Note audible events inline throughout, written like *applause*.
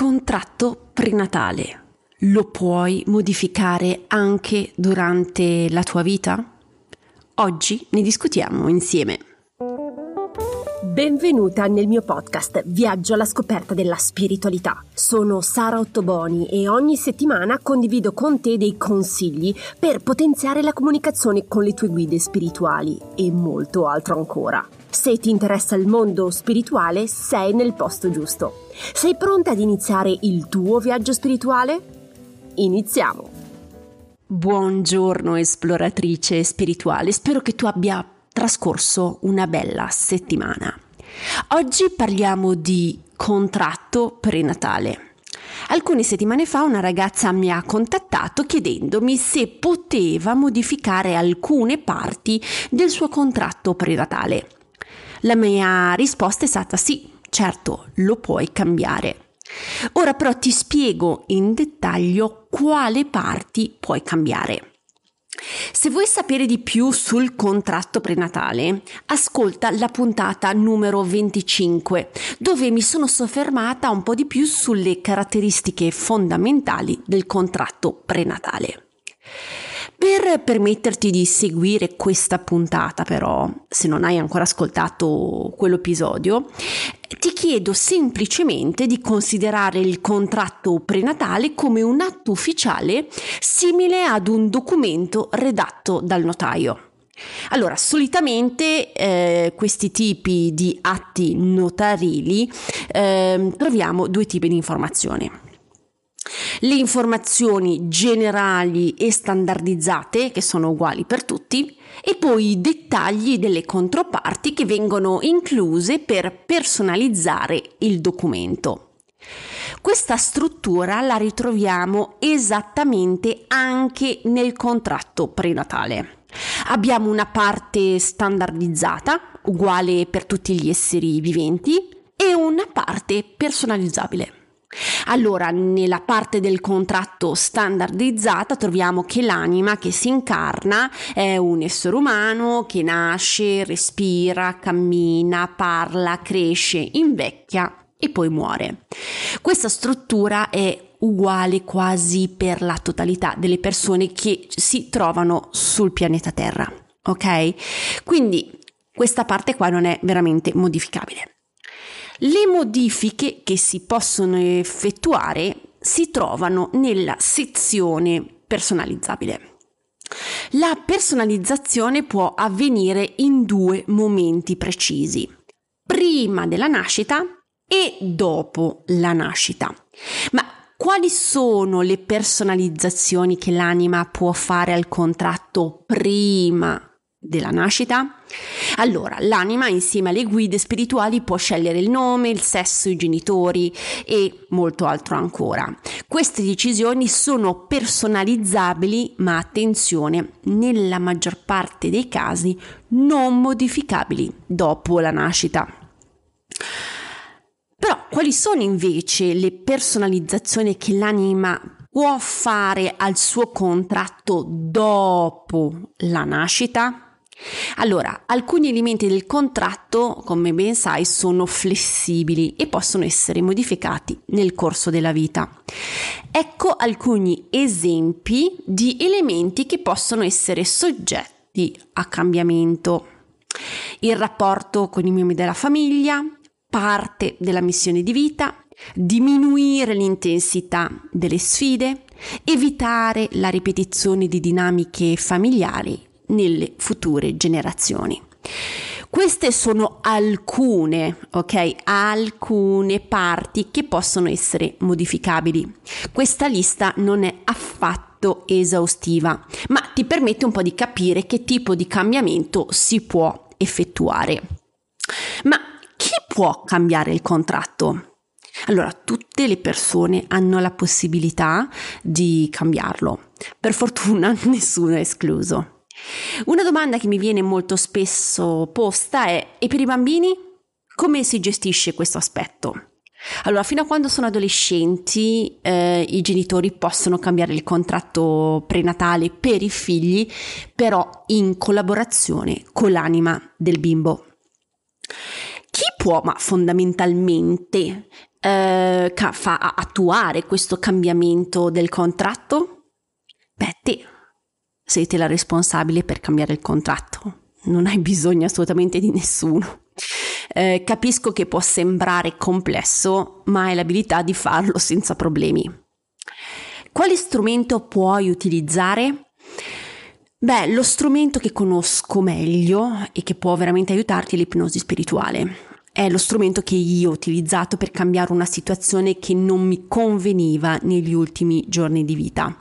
contratto prenatale lo puoi modificare anche durante la tua vita? Oggi ne discutiamo insieme. Benvenuta nel mio podcast Viaggio alla scoperta della spiritualità. Sono Sara Ottoboni e ogni settimana condivido con te dei consigli per potenziare la comunicazione con le tue guide spirituali e molto altro ancora. Se ti interessa il mondo spirituale, sei nel posto giusto. Sei pronta ad iniziare il tuo viaggio spirituale? Iniziamo! Buongiorno esploratrice spirituale, spero che tu abbia trascorso una bella settimana. Oggi parliamo di contratto prenatale. Alcune settimane fa una ragazza mi ha contattato chiedendomi se poteva modificare alcune parti del suo contratto prenatale. La mia risposta è stata sì, certo, lo puoi cambiare. Ora però ti spiego in dettaglio quale parti puoi cambiare. Se vuoi sapere di più sul contratto prenatale, ascolta la puntata numero 25, dove mi sono soffermata un po' di più sulle caratteristiche fondamentali del contratto prenatale. Per permetterti di seguire questa puntata, però, se non hai ancora ascoltato quell'episodio, ti chiedo semplicemente di considerare il contratto prenatale come un atto ufficiale simile ad un documento redatto dal notaio. Allora, solitamente eh, questi tipi di atti notarili eh, troviamo due tipi di informazioni le informazioni generali e standardizzate, che sono uguali per tutti, e poi i dettagli delle controparti che vengono incluse per personalizzare il documento. Questa struttura la ritroviamo esattamente anche nel contratto prenatale. Abbiamo una parte standardizzata, uguale per tutti gli esseri viventi, e una parte personalizzabile. Allora, nella parte del contratto standardizzata troviamo che l'anima che si incarna è un essere umano che nasce, respira, cammina, parla, cresce, invecchia e poi muore. Questa struttura è uguale quasi per la totalità delle persone che si trovano sul pianeta Terra. Ok? Quindi questa parte qua non è veramente modificabile. Le modifiche che si possono effettuare si trovano nella sezione personalizzabile. La personalizzazione può avvenire in due momenti precisi, prima della nascita e dopo la nascita. Ma quali sono le personalizzazioni che l'anima può fare al contratto prima della nascita? Allora, l'anima insieme alle guide spirituali può scegliere il nome, il sesso, i genitori e molto altro ancora. Queste decisioni sono personalizzabili, ma attenzione, nella maggior parte dei casi non modificabili dopo la nascita. Però quali sono invece le personalizzazioni che l'anima può fare al suo contratto dopo la nascita? Allora, alcuni elementi del contratto, come ben sai, sono flessibili e possono essere modificati nel corso della vita. Ecco alcuni esempi di elementi che possono essere soggetti a cambiamento. Il rapporto con i membri della famiglia, parte della missione di vita, diminuire l'intensità delle sfide, evitare la ripetizione di dinamiche familiari nelle future generazioni. Queste sono alcune, ok? Alcune parti che possono essere modificabili. Questa lista non è affatto esaustiva, ma ti permette un po' di capire che tipo di cambiamento si può effettuare. Ma chi può cambiare il contratto? Allora, tutte le persone hanno la possibilità di cambiarlo. Per fortuna *laughs* nessuno è escluso. Una domanda che mi viene molto spesso posta è: e per i bambini come si gestisce questo aspetto? Allora, fino a quando sono adolescenti, eh, i genitori possono cambiare il contratto prenatale per i figli, però in collaborazione con l'anima del bimbo. Chi può, ma fondamentalmente, eh, fa attuare questo cambiamento del contratto? Beh, te sei te la responsabile per cambiare il contratto. Non hai bisogno assolutamente di nessuno. Eh, capisco che può sembrare complesso, ma hai l'abilità di farlo senza problemi. Quale strumento puoi utilizzare? Beh, lo strumento che conosco meglio e che può veramente aiutarti è l'ipnosi spirituale. È lo strumento che io ho utilizzato per cambiare una situazione che non mi conveniva negli ultimi giorni di vita.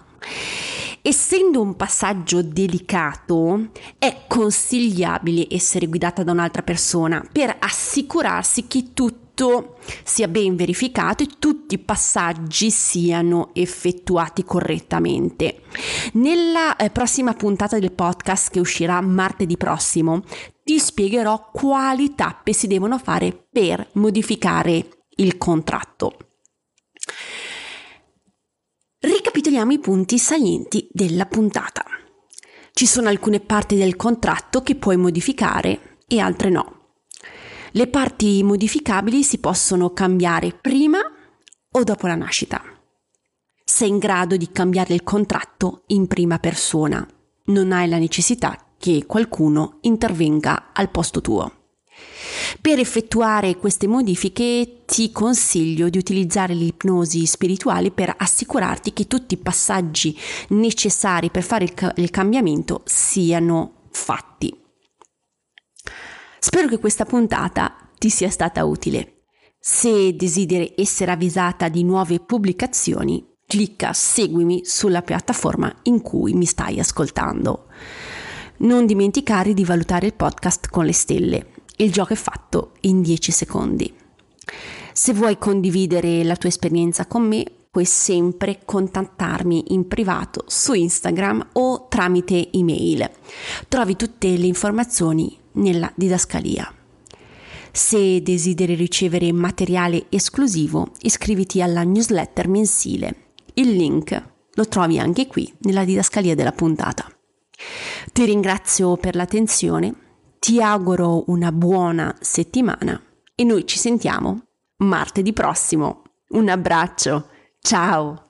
Essendo un passaggio delicato, è consigliabile essere guidata da un'altra persona per assicurarsi che tutto sia ben verificato e tutti i passaggi siano effettuati correttamente. Nella eh, prossima puntata del podcast che uscirà martedì prossimo, ti spiegherò quali tappe si devono fare per modificare il contratto. Ricapitoliamo i punti salienti della puntata. Ci sono alcune parti del contratto che puoi modificare e altre no. Le parti modificabili si possono cambiare prima o dopo la nascita. Sei in grado di cambiare il contratto in prima persona. Non hai la necessità che qualcuno intervenga al posto tuo. Per effettuare queste modifiche ti consiglio di utilizzare l'ipnosi spirituale per assicurarti che tutti i passaggi necessari per fare il, ca- il cambiamento siano fatti. Spero che questa puntata ti sia stata utile. Se desideri essere avvisata di nuove pubblicazioni, clicca seguimi sulla piattaforma in cui mi stai ascoltando. Non dimenticare di valutare il podcast con le stelle il gioco è fatto in 10 secondi. Se vuoi condividere la tua esperienza con me, puoi sempre contattarmi in privato su Instagram o tramite email. Trovi tutte le informazioni nella didascalia. Se desideri ricevere materiale esclusivo, iscriviti alla newsletter mensile. Il link lo trovi anche qui nella didascalia della puntata. Ti ringrazio per l'attenzione ti auguro una buona settimana e noi ci sentiamo martedì prossimo. Un abbraccio, ciao!